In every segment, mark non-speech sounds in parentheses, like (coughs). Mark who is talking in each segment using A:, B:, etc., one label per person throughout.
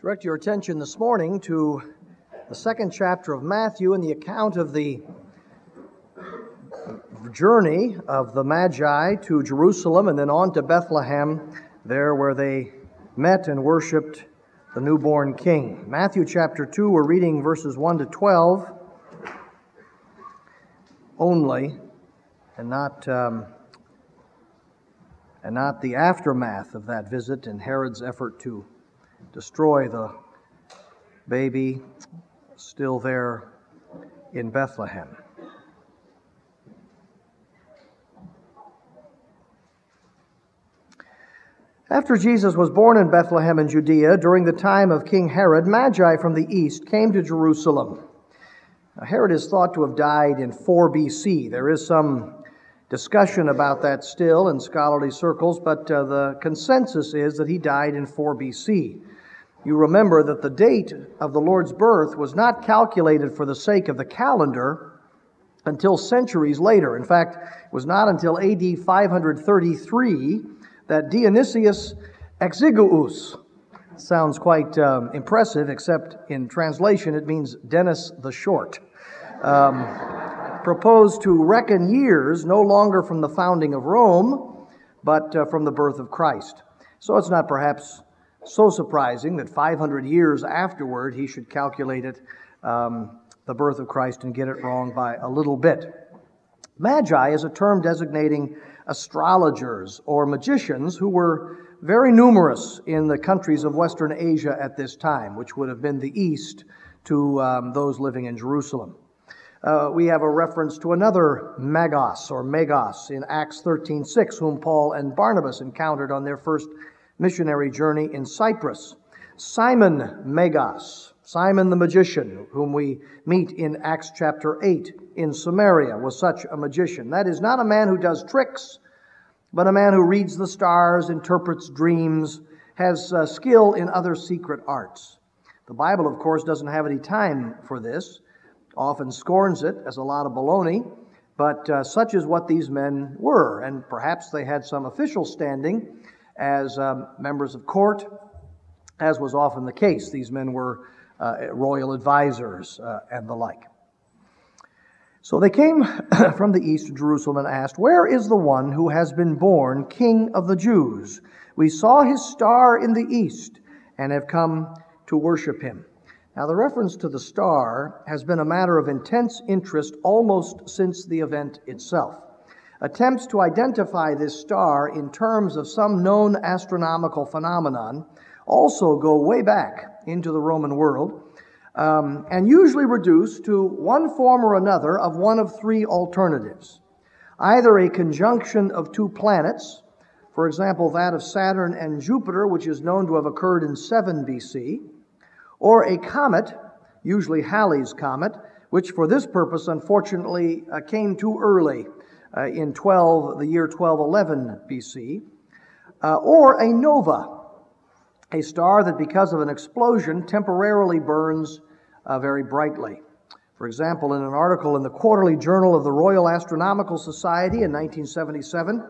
A: direct your attention this morning to the second chapter of Matthew and the account of the journey of the Magi to Jerusalem and then on to Bethlehem, there where they met and worshiped the newborn king. Matthew chapter 2, we're reading verses 1 to 12 only, and not, um, and not the aftermath of that visit and Herod's effort to destroy the baby still there in Bethlehem. After Jesus was born in Bethlehem in Judea during the time of King Herod, Magi from the east came to Jerusalem. Now, Herod is thought to have died in 4 BC. There is some discussion about that still in scholarly circles, but uh, the consensus is that he died in 4 BC. You remember that the date of the Lord's birth was not calculated for the sake of the calendar until centuries later. In fact, it was not until AD 533 that Dionysius Exiguus sounds quite um, impressive, except in translation it means Dennis the Short. Um, proposed to reckon years no longer from the founding of Rome, but uh, from the birth of Christ. So it's not perhaps so surprising that 500 years afterward he should calculate it, um, the birth of Christ, and get it wrong by a little bit. Magi is a term designating astrologers or magicians who were very numerous in the countries of Western Asia at this time, which would have been the east to um, those living in Jerusalem. Uh, we have a reference to another Magos or Magos in Acts 13:6, whom Paul and Barnabas encountered on their first missionary journey in Cyprus. Simon Magos, Simon the magician, whom we meet in Acts chapter 8 in Samaria, was such a magician. That is not a man who does tricks, but a man who reads the stars, interprets dreams, has uh, skill in other secret arts. The Bible, of course, doesn't have any time for this, often scorns it as a lot of baloney, but uh, such is what these men were, and perhaps they had some official standing as um, members of court, as was often the case. These men were uh, royal advisors uh, and the like. So they came (clears throat) from the east to Jerusalem and asked, Where is the one who has been born King of the Jews? We saw his star in the east and have come to worship him. Now, the reference to the star has been a matter of intense interest almost since the event itself. Attempts to identify this star in terms of some known astronomical phenomenon also go way back into the Roman world um, and usually reduce to one form or another of one of three alternatives. Either a conjunction of two planets, for example, that of Saturn and Jupiter, which is known to have occurred in 7 BC, or a comet, usually Halley's comet, which for this purpose unfortunately uh, came too early uh, in 12, the year 1211 BC, uh, or a nova, a star that because of an explosion temporarily burns uh, very brightly. For example, in an article in the Quarterly Journal of the Royal Astronomical Society in 1977,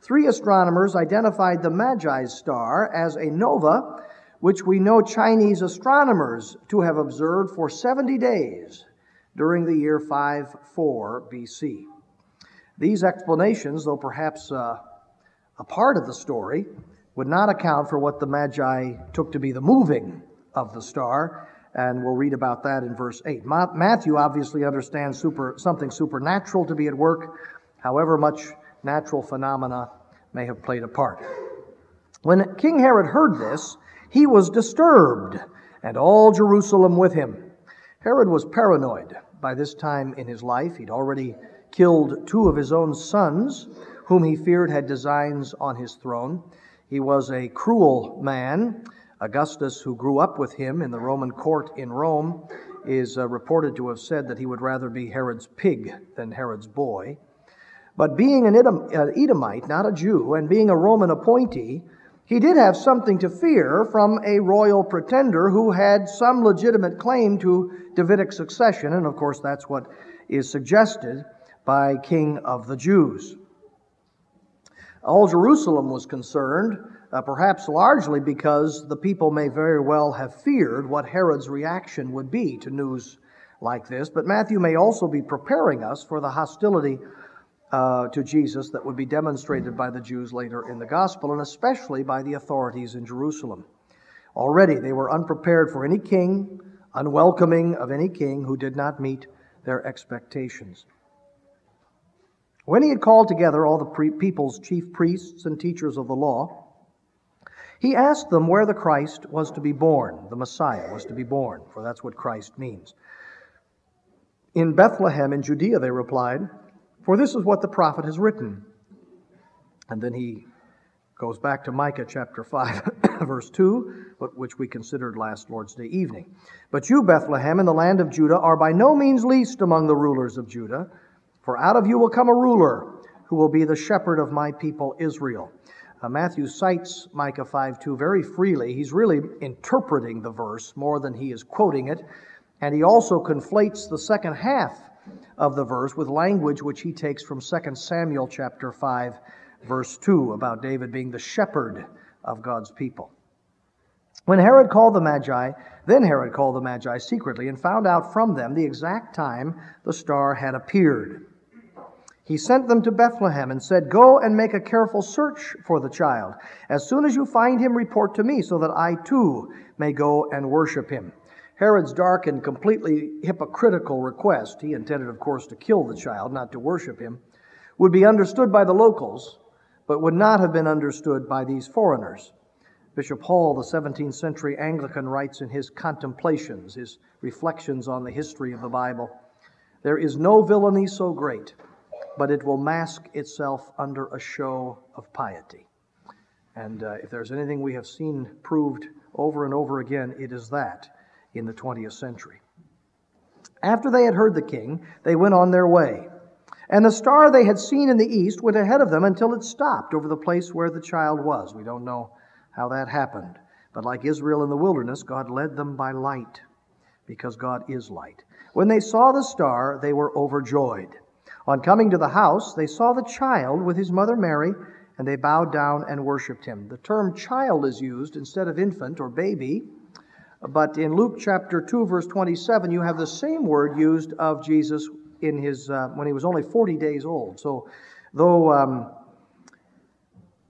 A: three astronomers identified the Magi's star as a nova, which we know Chinese astronomers to have observed for 70 days during the year 54 BC. These explanations, though perhaps uh, a part of the story, would not account for what the Magi took to be the moving of the star, and we'll read about that in verse 8. Ma- Matthew obviously understands super, something supernatural to be at work, however much natural phenomena may have played a part. When King Herod heard this, he was disturbed, and all Jerusalem with him. Herod was paranoid by this time in his life. He'd already killed two of his own sons, whom he feared had designs on his throne. He was a cruel man. Augustus, who grew up with him in the Roman court in Rome, is uh, reported to have said that he would rather be Herod's pig than Herod's boy. But being an uh, Edomite, not a Jew, and being a Roman appointee, he did have something to fear from a royal pretender who had some legitimate claim to Davidic succession, and of course that's what is suggested by King of the Jews. All Jerusalem was concerned uh, perhaps largely because the people may very well have feared what Herod's reaction would be to news like this. But Matthew may also be preparing us for the hostility uh, to Jesus that would be demonstrated by the Jews later in the gospel, and especially by the authorities in Jerusalem. Already they were unprepared for any king, unwelcoming of any king who did not meet their expectations. When he had called together all the pre- people's chief priests and teachers of the law, he asked them where the Christ was to be born, the Messiah was to be born, for that's what Christ means. In Bethlehem in Judea, they replied, for this is what the prophet has written. And then he goes back to Micah chapter 5, (coughs) verse 2, which we considered last Lord's Day evening. But you, Bethlehem, in the land of Judah, are by no means least among the rulers of Judah, for out of you will come a ruler who will be the shepherd of my people Israel. Uh, Matthew cites Micah 5 2 very freely. He's really interpreting the verse more than he is quoting it. And he also conflates the second half of the verse with language which he takes from 2 Samuel chapter 5 verse 2 about David being the shepherd of God's people. When Herod called the Magi, then Herod called the Magi secretly and found out from them the exact time the star had appeared. He sent them to Bethlehem and said, Go and make a careful search for the child. As soon as you find him, report to me, so that I too may go and worship him. Herod's dark and completely hypocritical request, he intended, of course, to kill the child, not to worship him, would be understood by the locals, but would not have been understood by these foreigners. Bishop Hall, the 17th century Anglican, writes in his Contemplations, his reflections on the history of the Bible There is no villainy so great but it will mask itself under a show of piety. And uh, if there's anything we have seen proved over and over again, it is that in the 20th century. After they had heard the king, they went on their way. And the star they had seen in the east went ahead of them until it stopped over the place where the child was. We don't know how that happened. But like Israel in the wilderness, God led them by light, because God is light. When they saw the star, they were overjoyed. On coming to the house, they saw the child with his mother Mary, and they bowed down and worshiped him. The term child is used instead of infant or baby, but in Luke chapter 2, verse 27, you have the same word used of Jesus in his, uh, when he was only 40 days old. So, though um,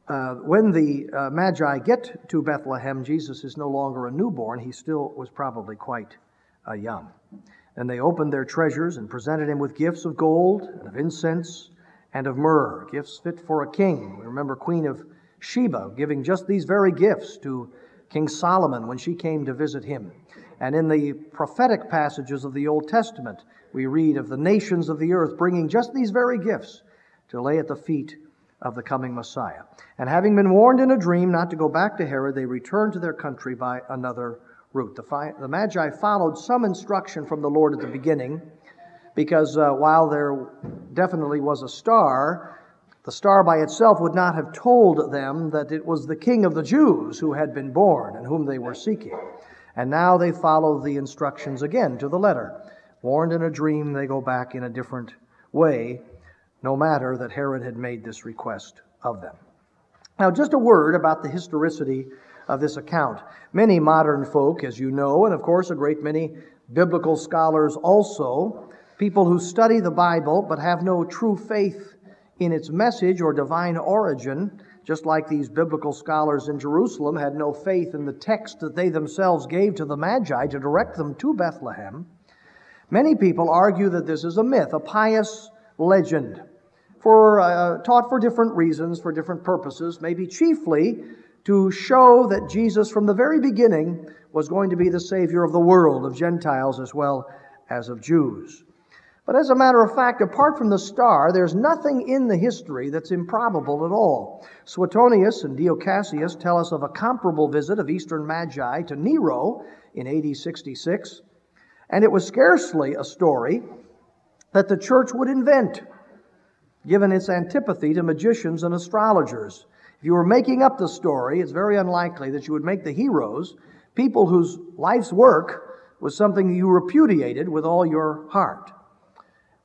A: uh, when the uh, Magi get to Bethlehem, Jesus is no longer a newborn, he still was probably quite uh, young. And they opened their treasures and presented him with gifts of gold and of incense and of myrrh, gifts fit for a king. We remember Queen of Sheba giving just these very gifts to King Solomon when she came to visit him. And in the prophetic passages of the Old Testament, we read of the nations of the earth bringing just these very gifts to lay at the feet of the coming Messiah. And having been warned in a dream not to go back to Herod, they returned to their country by another route. The, fi- the Magi followed some instruction from the Lord at the beginning because uh, while there definitely was a star, the star by itself would not have told them that it was the King of the Jews who had been born and whom they were seeking. And now they follow the instructions again to the letter. Warned in a dream, they go back in a different way, no matter that Herod had made this request of them. Now, just a word about the historicity of this account. Many modern folk, as you know, and of course a great many biblical scholars also, people who study the Bible but have no true faith in its message or divine origin, just like these biblical scholars in Jerusalem had no faith in the text that they themselves gave to the Magi to direct them to Bethlehem. Many people argue that this is a myth, a pious legend, for, uh, taught for different reasons, for different purposes, maybe chiefly to show that Jesus, from the very beginning, was going to be the Savior of the world, of Gentiles as well as of Jews. But as a matter of fact, apart from the star, there's nothing in the history that's improbable at all. Suetonius and Dio Cassius tell us of a comparable visit of Eastern Magi to Nero in AD 66, and it was scarcely a story that the church would invent, given its antipathy to magicians and astrologers. If you were making up the story, it's very unlikely that you would make the heroes people whose life's work was something you repudiated with all your heart.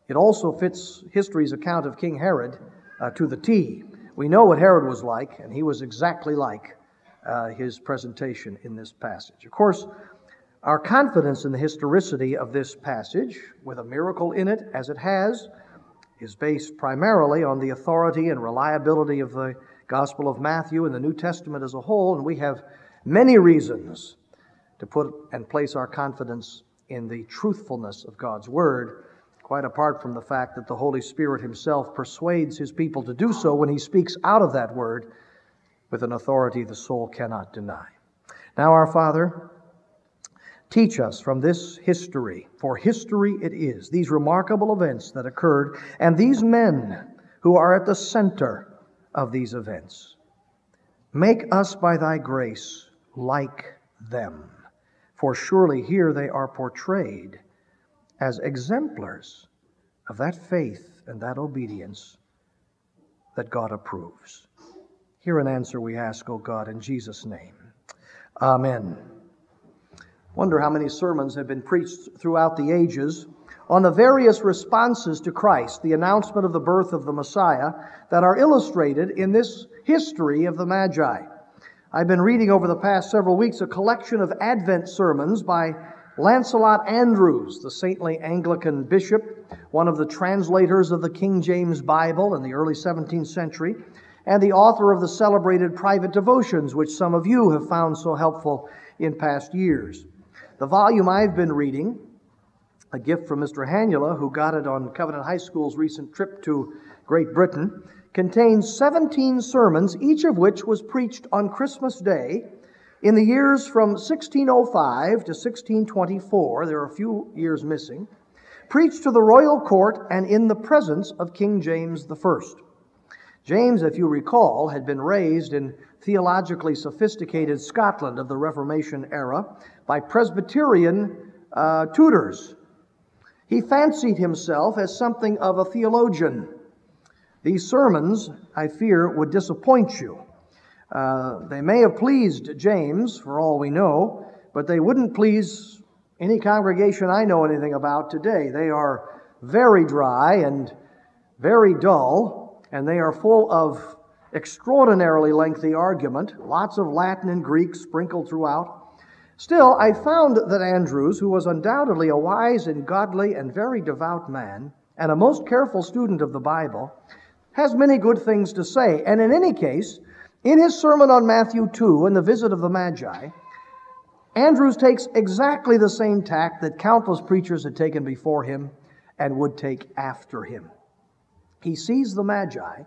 A: It also fits history's account of King Herod uh, to the T. We know what Herod was like, and he was exactly like uh, his presentation in this passage. Of course, our confidence in the historicity of this passage, with a miracle in it as it has, is based primarily on the authority and reliability of the Gospel of Matthew and the New Testament as a whole, and we have many reasons to put and place our confidence in the truthfulness of God's Word, quite apart from the fact that the Holy Spirit Himself persuades His people to do so when He speaks out of that Word with an authority the soul cannot deny. Now, our Father, teach us from this history, for history it is, these remarkable events that occurred, and these men who are at the center of these events. Make us by thy grace like them, for surely here they are portrayed as exemplars of that faith and that obedience that God approves. Hear an answer we ask, O God, in Jesus' name. Amen. Wonder how many sermons have been preached throughout the ages on the various responses to Christ, the announcement of the birth of the Messiah, that are illustrated in this history of the Magi. I've been reading over the past several weeks a collection of Advent sermons by Lancelot Andrewes, the saintly Anglican bishop, one of the translators of the King James Bible in the early 17th century, and the author of the celebrated private devotions, which some of you have found so helpful in past years. The volume I've been reading, a gift from Mr. Hanula, who got it on Covenant High School's recent trip to Great Britain, contains 17 sermons, each of which was preached on Christmas Day in the years from 1605 to 1624. There are a few years missing. Preached to the royal court and in the presence of King James I. James, if you recall, had been raised in theologically sophisticated Scotland of the Reformation era by Presbyterian uh, tutors. He fancied himself as something of a theologian. These sermons, I fear, would disappoint you. Uh, they may have pleased James, for all we know, but they wouldn't please any congregation I know anything about today. They are very dry and very dull, and they are full of extraordinarily lengthy argument, lots of Latin and Greek sprinkled throughout. Still, I found that Andrewes, who was undoubtedly a wise and godly and very devout man, and a most careful student of the Bible, has many good things to say. And in any case, in his sermon on Matthew 2 and the visit of the Magi, Andrewes takes exactly the same tack that countless preachers had taken before him and would take after him. He sees the Magi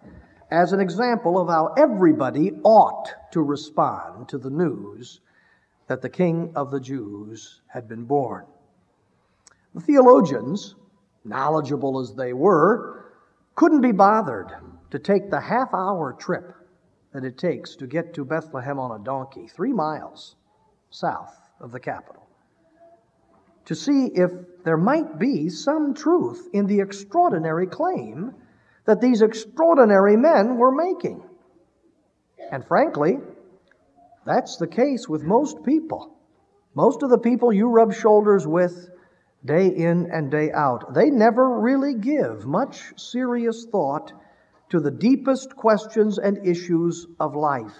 A: as an example of how everybody ought to respond to the news that the King of the Jews had been born. The theologians, knowledgeable as they were, couldn't be bothered to take the half hour trip that it takes to get to Bethlehem on a donkey, three miles south of the capital, to see if there might be some truth in the extraordinary claim that these extraordinary men were making. And frankly, that's the case with most people. Most of the people you rub shoulders with day in and day out, they never really give much serious thought to the deepest questions and issues of life.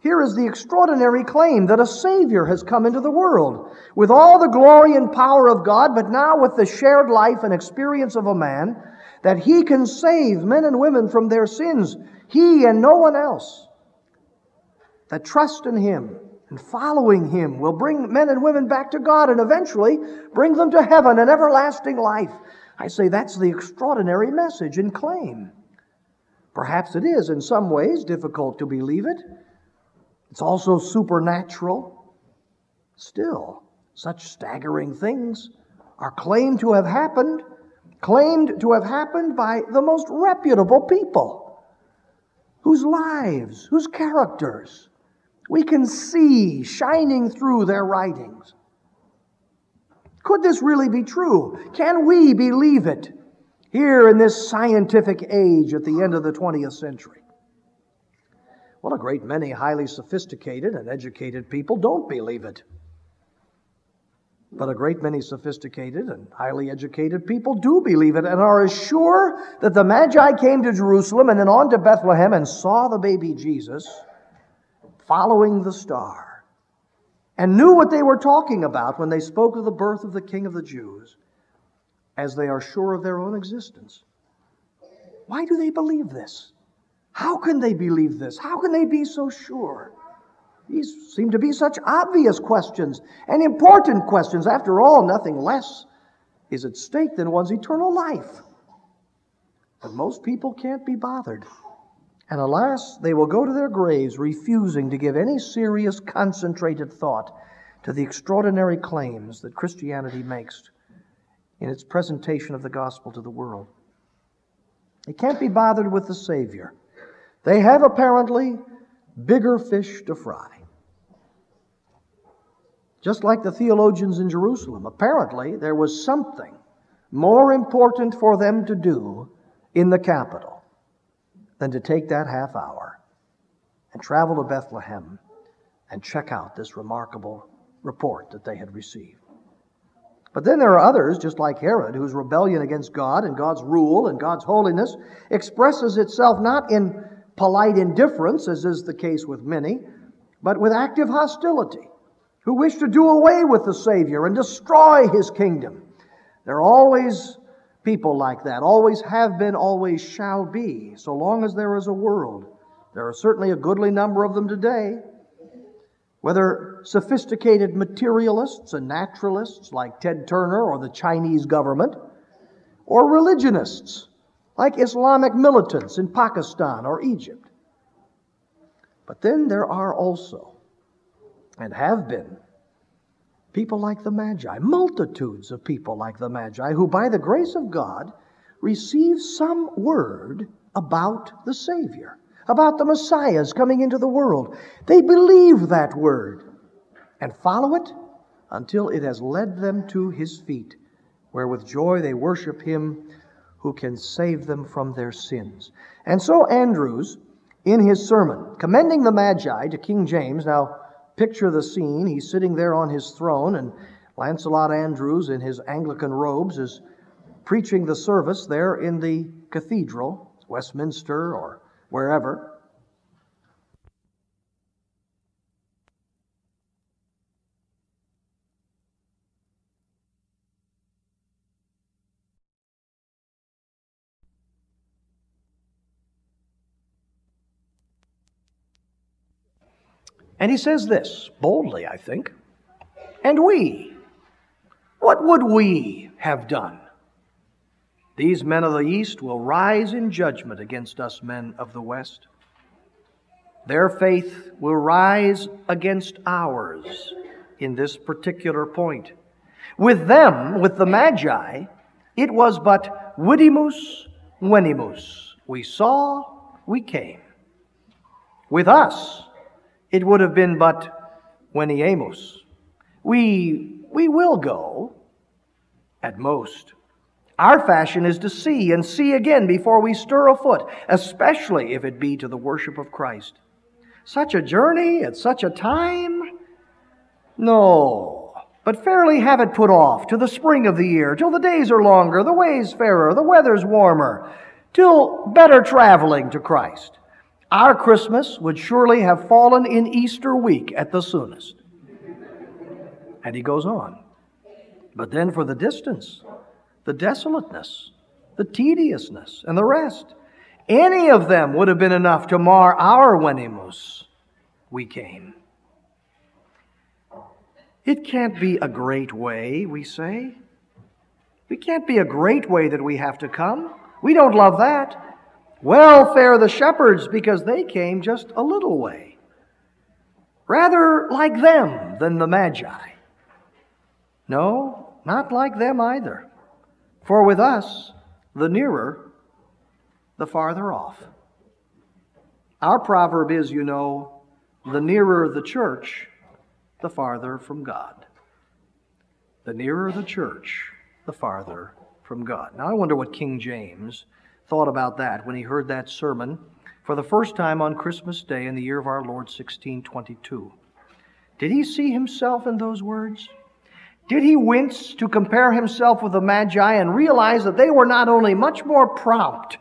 A: Here is the extraordinary claim that a Savior has come into the world with all the glory and power of God, but now with the shared life and experience of a man that He can save men and women from their sins, He and no one else. That trust in Him and following Him will bring men and women back to God and eventually bring them to heaven and everlasting life. I say that's the extraordinary message and claim. Perhaps it is in some ways difficult to believe it. It's also supernatural. Still, such staggering things are claimed to have happened claimed to have happened by the most reputable people, whose lives, whose characters we can see shining through their writings. Could this really be true? Can we believe it here in this scientific age at the end of the 20th century? Well, a great many highly sophisticated and educated people don't believe it. But a great many sophisticated and highly educated people do believe it and are as sure that the Magi came to Jerusalem and then on to Bethlehem and saw the baby Jesus following the star, and knew what they were talking about when they spoke of the birth of the King of the Jews, as they are sure of their own existence. Why do they believe this? How can they believe this? How can they be so sure? These seem to be such obvious questions and important questions. After all, nothing less is at stake than one's eternal life. But most people can't be bothered. And alas, they will go to their graves refusing to give any serious, concentrated thought to the extraordinary claims that Christianity makes in its presentation of the gospel to the world. They can't be bothered with the Savior. They have apparently bigger fish to fry. Just like the theologians in Jerusalem, apparently there was something more important for them to do in the capital than to take that half hour and travel to Bethlehem and check out this remarkable report that they had received. But then there are others, just like Herod, whose rebellion against God and God's rule and God's holiness expresses itself not in polite indifference, as is the case with many, but with active hostility, who wish to do away with the Savior and destroy his kingdom. There are always people like that, always have been, always shall be, so long as there is a world. There are certainly a goodly number of them today. Whether sophisticated materialists and naturalists like Ted Turner or the Chinese government, or religionists like Islamic militants in Pakistan or Egypt. But then there are also, and have been, people like the Magi, multitudes of people like the Magi, who by the grace of God receive some word about the Savior, about the Messiah's coming into the world. They believe that word and follow it until it has led them to his feet, where with joy they worship him who can save them from their sins. And so Andrewes, in his sermon, commending the Magi to King James, now picture the scene. He's sitting there on his throne, and Lancelot Andrewes, in his Anglican robes, is preaching the service there in the cathedral, Westminster or wherever. And he says this, boldly, I think. And we, what would we have done? These men of the East will rise in judgment against us men of the West. Their faith will rise against ours in this particular point. With them, with the Magi, it was but vidimus venimus. We saw, we came. With us, it would have been but veniemus. We, we will go, at most. Our fashion is to see and see again before we stir a foot, especially if it be to the worship of Christ. Such a journey at such a time? No, but fairly have it put off to the spring of the year, till the days are longer, the ways fairer, the weather's warmer, till better traveling to Christ. Our Christmas would surely have fallen in Easter week at the soonest. And he goes on. But then for the distance, the desolateness, the tediousness, and the rest, any of them would have been enough to mar our venimus. We came. It can't be a great way, we say. It can't be a great way that we have to come. We don't love that. Well fare the shepherds because they came just a little way. Rather like them than the Magi. No, not like them either. For with us, the nearer, the farther off. Our proverb is, you know, the nearer the church, the farther from God. The nearer the church, the farther from God. Now, I wonder what King James thought about that when he heard that sermon for the first time on Christmas Day in the year of our Lord 1622. Did he see himself in those words? Did he wince to compare himself with the Magi and realize that they were not only much more prompt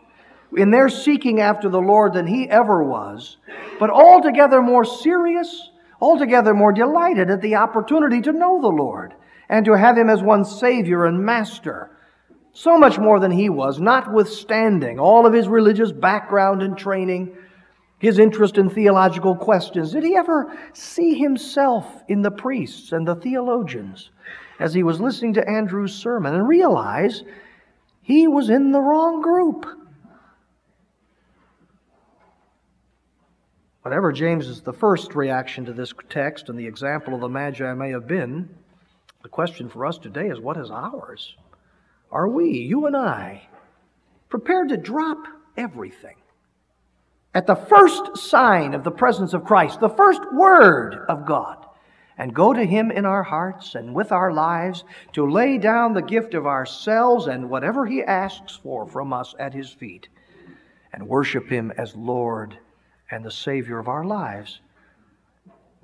A: in their seeking after the Lord than he ever was, but altogether more serious, altogether more delighted at the opportunity to know the Lord and to have Him as one's Savior and Master. So much more than he was, notwithstanding all of his religious background and training, his interest in theological questions. Did he ever see himself in the priests and the theologians as he was listening to Andrew's sermon and realize he was in the wrong group? Whatever James's the first reaction to this text and the example of the Magi may have been, the question for us today is what is ours? Are we, you and I, prepared to drop everything? At the first sign of the presence of Christ, the first word of God, and go to Him in our hearts and with our lives to lay down the gift of ourselves and whatever He asks for from us at His feet, and worship Him as Lord and the Savior of our lives.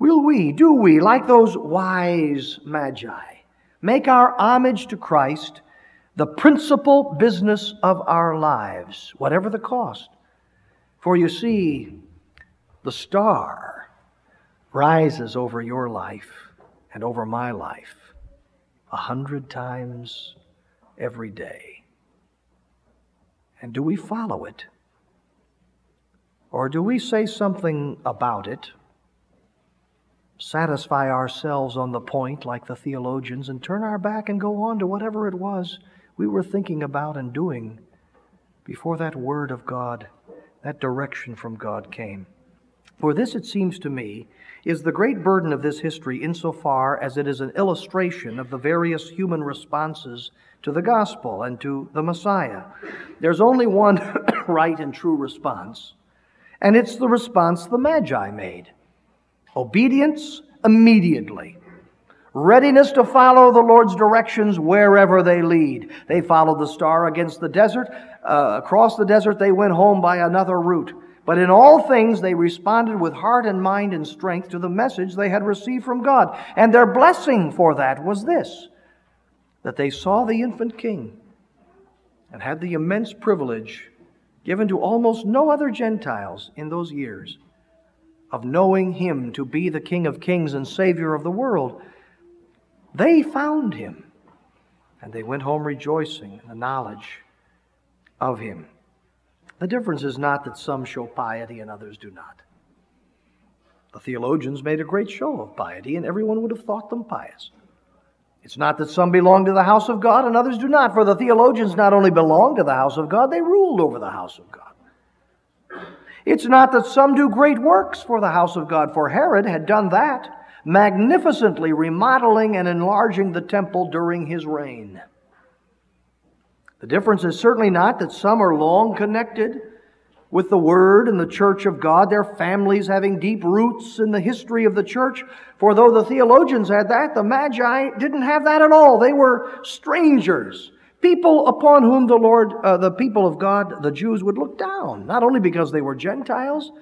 A: Will we, do we, like those wise magi, make our homage to Christ the principal business of our lives, whatever the cost? For you see, the star rises over your life and over my life a hundred times every day. And do we follow it? Or do we say something about it, satisfy ourselves on the point like the theologians, and turn our back and go on to whatever it was we were thinking about and doing before that Word of God, that direction from God came? For this, it seems to me, is the great burden of this history insofar as it is an illustration of the various human responses to the gospel and to the Messiah. There's only one (coughs) right and true response, and it's the response the Magi made obedience immediately. Readiness to follow the Lord's directions wherever they lead. They followed the star against the desert. Uh, across the desert, they went home by another route. But in all things, they responded with heart and mind and strength to the message they had received from God. And their blessing for that was this that they saw the infant king and had the immense privilege given to almost no other Gentiles in those years, of knowing him to be the King of kings and Savior of the world. They found him, and they went home rejoicing in the knowledge of him. The difference is not that some show piety and others do not. The theologians made a great show of piety, and everyone would have thought them pious. It's not that some belong to the house of God and others do not, for the theologians not only belonged to the house of God, they ruled over the house of God. It's not that some do great works for the house of God, for Herod had done that, magnificently remodeling and enlarging the temple during his reign. The difference is certainly not that some are long connected with the Word and the church of God, their families having deep roots in the history of the church. For though the theologians had that, the Magi didn't have that at all. They were strangers, people upon whom the Lord, uh, the people of God, the Jews, would look down, not only because they were Gentiles,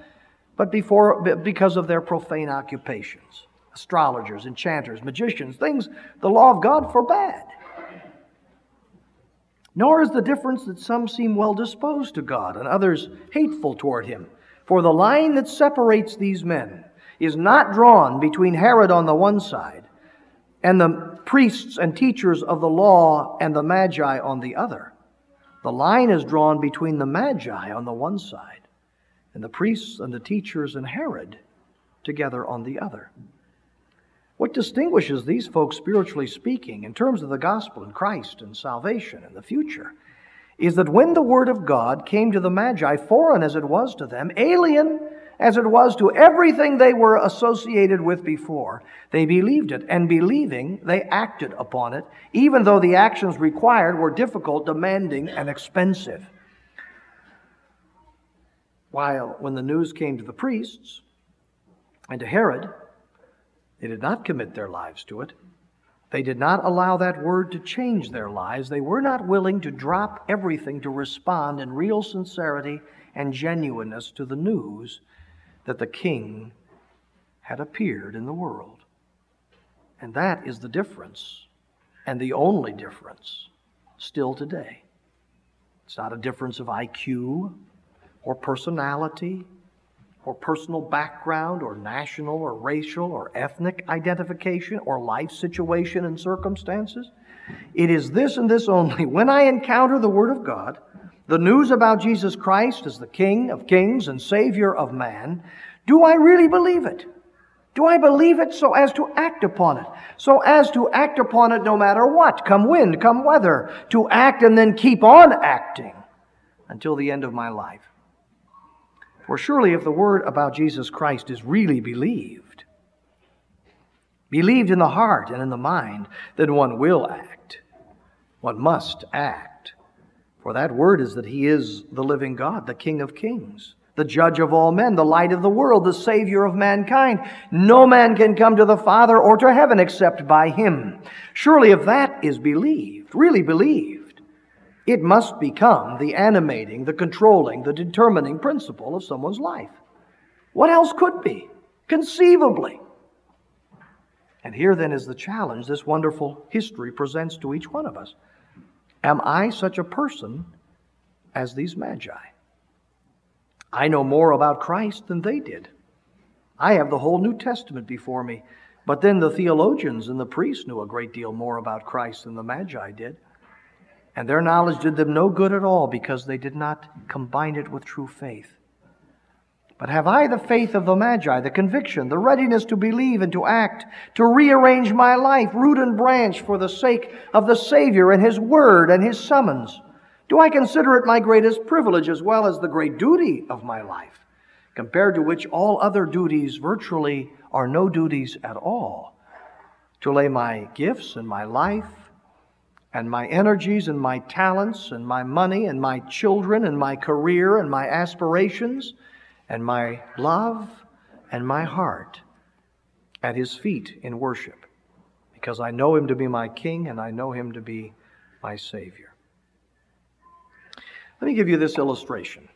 A: but before, because of their profane occupations astrologers, enchanters, magicians, things the law of God forbade. Nor is the difference that some seem well disposed to God and others hateful toward him. For the line that separates these men is not drawn between Herod on the one side and the priests and teachers of the law and the Magi on the other. The line is drawn between the Magi on the one side and the priests and the teachers and Herod together on the other. What distinguishes these folks, spiritually speaking, in terms of the gospel and Christ and salvation and the future, is that when the Word of God came to the Magi, foreign as it was to them, alien as it was to everything they were associated with before, they believed it, and believing, they acted upon it, even though the actions required were difficult, demanding, and expensive. While when the news came to the priests and to Herod, they did not commit their lives to it. They did not allow that word to change their lives. They were not willing to drop everything to respond in real sincerity and genuineness to the news that the King had appeared in the world. And that is the difference, and the only difference still today. It's not a difference of IQ or personality or personal background or national or racial or ethnic identification or life situation and circumstances. It is this and this only. When I encounter the Word of God, the news about Jesus Christ as the King of kings and Savior of man, do I really believe it? Do I believe it so as to act upon it? So as to act upon it no matter what, come wind, come weather, to act and then keep on acting until the end of my life. For surely if the word about Jesus Christ is really believed, believed in the heart and in the mind, then one will act. One must act. For that word is that He is the living God, the King of kings the judge of all men, the light of the world, the Savior of mankind. No man can come to the Father or to heaven except by him. Surely, if that is believed, really believed, it must become the animating, the controlling, the determining principle of someone's life. What else could be? Conceivably. And here then is the challenge this wonderful history presents to each one of us. Am I such a person as these magi? I know more about Christ than they did. I have the whole New Testament before me. But then the theologians and the priests knew a great deal more about Christ than the Magi did. And their knowledge did them no good at all because they did not combine it with true faith. But have I the faith of the Magi, the conviction, the readiness to believe and to act, to rearrange my life, root and branch, for the sake of the Savior and His Word and His summons? Do I consider it my greatest privilege as well as the great duty of my life, compared to which all other duties virtually are no duties at all? To lay my gifts and my life and my energies and my talents and my money and my children and my career and my aspirations and my love and my heart at His feet in worship, because I know Him to be my King and I know Him to be my Savior. Let me give you this illustration.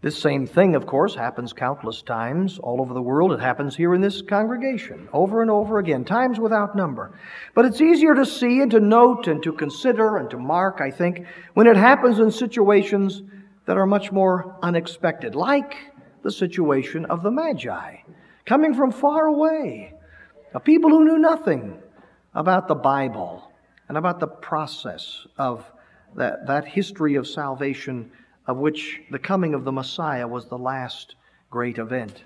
A: This same thing, of course, happens countless times all over the world. It happens here in this congregation over and over again, times without number. But it's easier to see and to note and to consider and to mark, I think, when it happens in situations that are much more unexpected, like the situation of the Magi, coming from far away, a people who knew nothing about the Bible and about the process of that, that history of salvation of which the coming of the Messiah was the last great event.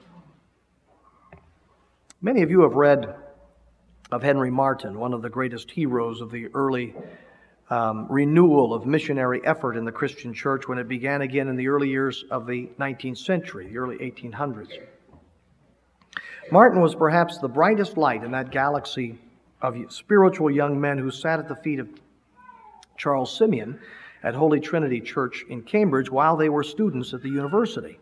A: Many of you have read of Henry Martyn, one of the greatest heroes of the early um, renewal of missionary effort in the Christian church when it began again in the early years of the 19th century, the early 1800s. Martyn was perhaps the brightest light in that galaxy of spiritual young men who sat at the feet of Charles Simeon at Holy Trinity Church in Cambridge while they were students at the university.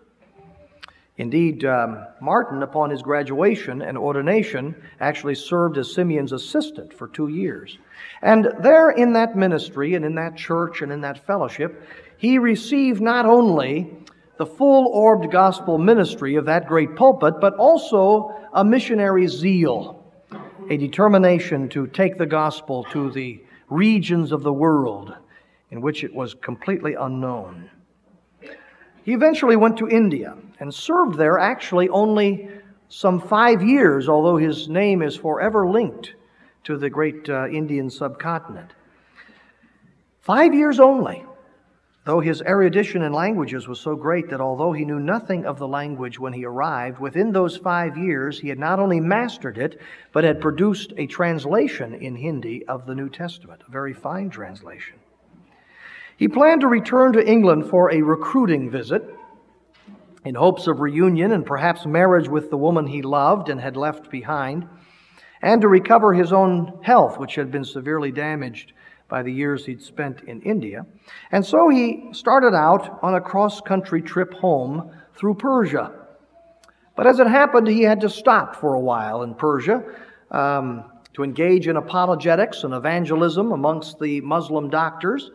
A: Indeed, um, Martyn, upon his graduation and ordination, actually served as Simeon's assistant for two years. And there in that ministry and in that church and in that fellowship, he received not only the full orbed gospel ministry of that great pulpit, but also a missionary zeal, a determination to take the gospel to the regions of the world in which it was completely unknown. He eventually went to India and served there actually only some five years, although his name is forever linked to the great uh, Indian subcontinent. Five years only though his erudition in languages was so great that although he knew nothing of the language when he arrived, within those five years he had not only mastered it, but had produced a translation in Hindi of the New Testament, a very fine translation. He planned to return to England for a recruiting visit in hopes of reunion and perhaps marriage with the woman he loved and had left behind, and to recover his own health, which had been severely damaged by the years he'd spent in India. And so he started out on a cross country trip home through Persia. But as it happened, he had to stop for a while in Persia um, to engage in apologetics and evangelism amongst the Muslim doctors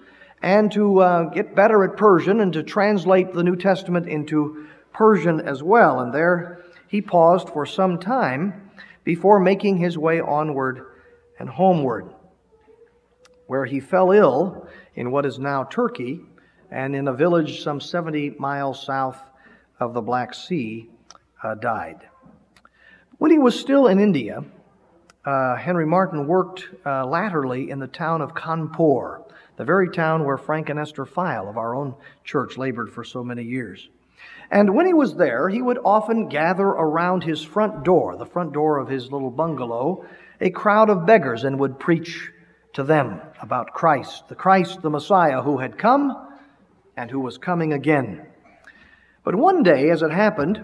A: and to uh, get better at Persian and to translate the New Testament into Persian as well. And there he paused for some time before making his way onward and homeward where he fell ill in what is now Turkey and in a village some 70 miles south of the Black Sea uh, died. When he was still in India, uh, Henry Martyn worked uh, latterly in the town of Kanpur, the very town where Frank and Esther File of our own church labored for so many years. And when he was there, he would often gather around his front door, the front door of his little bungalow, a crowd of beggars and would preach to them about Christ, the Christ, the Messiah, who had come and who was coming again. But one day, as it happened,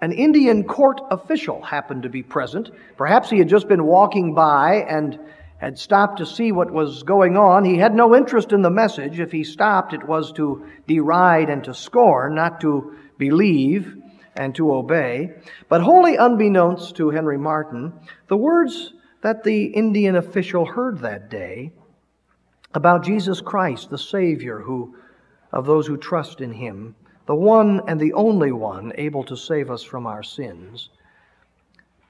A: an Indian court official happened to be present. Perhaps he had just been walking by and had stopped to see what was going on. He had no interest in the message. If he stopped, it was to deride and to scorn, not to believe and to obey. But wholly unbeknownst to Henry Martyn, the words that the Indian official heard that day about Jesus Christ, the Savior who of those who trust in him, the one and the only one able to save us from our sins,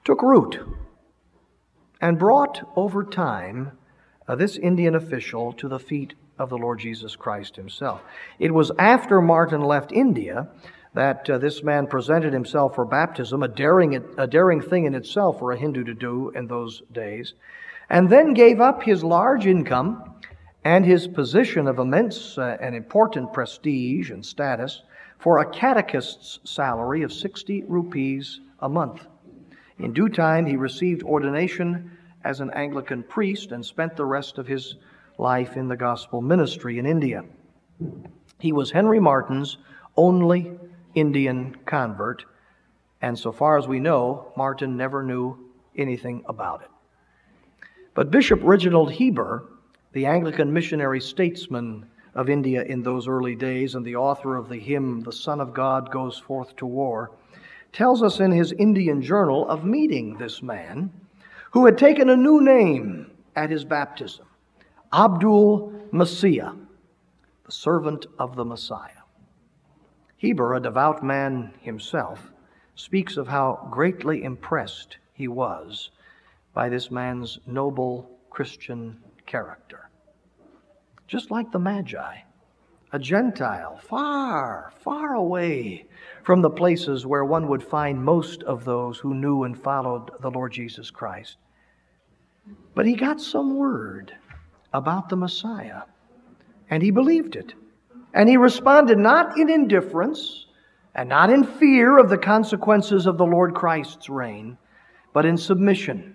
A: took root and brought over time uh, this Indian official to the feet of the Lord Jesus Christ himself. It was after Martyn left India that uh, this man presented himself for baptism, a daring, a daring thing in itself for a Hindu to do in those days, and then gave up his large income and his position of immense uh, and important prestige and status for a catechist's salary of 60 rupees a month. In due time, he received ordination as an Anglican priest and spent the rest of his life in the gospel ministry in India. He was Henry Martyn's only Indian convert, and so far as we know, Martyn never knew anything about it. But Bishop Reginald Heber, the Anglican missionary statesman of India in those early days and the author of the hymn, The Son of God Goes Forth to War, tells us in his Indian journal of meeting this man who had taken a new name at his baptism Abdul Messiah, the servant of the Messiah. Heber, a devout man himself, speaks of how greatly impressed he was by this man's noble Christian character. Just like the Magi, a Gentile, far, far away from the places where one would find most of those who knew and followed the Lord Jesus Christ. But he got some word about the Messiah, and he believed it. And he responded not in indifference and not in fear of the consequences of the Lord Christ's reign, but in submission,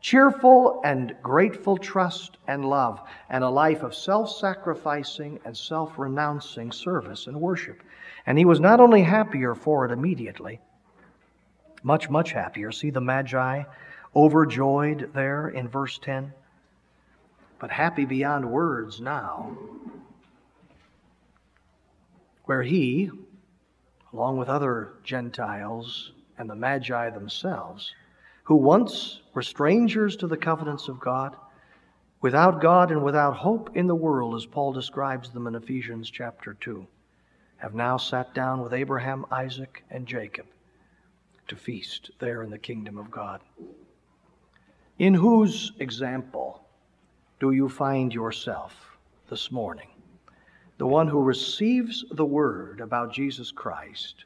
A: cheerful and grateful trust and love, and a life of self sacrificing and self renouncing service and worship. And he was not only happier for it immediately, much, much happier. See the Magi overjoyed there in verse 10? But happy beyond words now, where he, along with other Gentiles and the Magi themselves, who once were strangers to the covenants of God, without God and without hope in the world, as Paul describes them in Ephesians chapter 2 have now sat down with Abraham, Isaac, and Jacob to feast there in the kingdom of God. In whose example do you find yourself this morning? The one who receives the word about Jesus Christ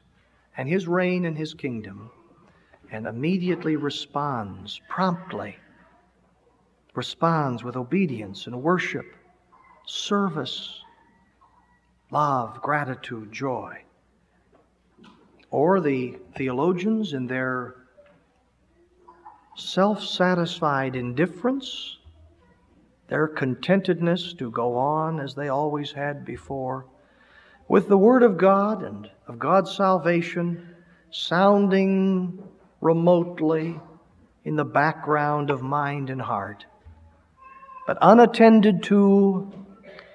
A: and his reign and his kingdom and immediately responds promptly, responds with obedience and worship, service, love, gratitude, joy. Or the theologians, in their self satisfied indifference, their contentedness to go on as they always had before, with the Word of God and of God's salvation sounding remotely in the background of mind and heart, but unattended to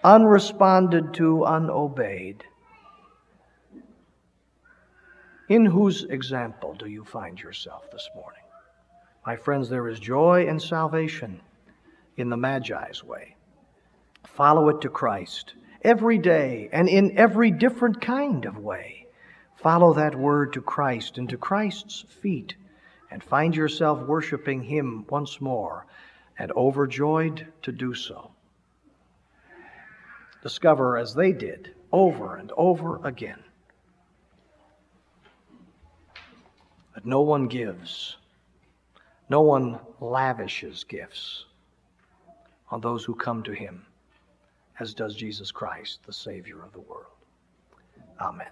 A: unresponded to, unobeyed. In whose example do you find yourself this morning? My friends, there is joy and salvation in the Magi's way. Follow it to Christ every day and in every different kind of way. Follow that word to Christ and to Christ's feet and find yourself worshiping Him once more and overjoyed to do so discover as they did over and over again. that no one gives, no one lavishes gifts on those who come to him as does Jesus Christ, the Savior of the world. Amen.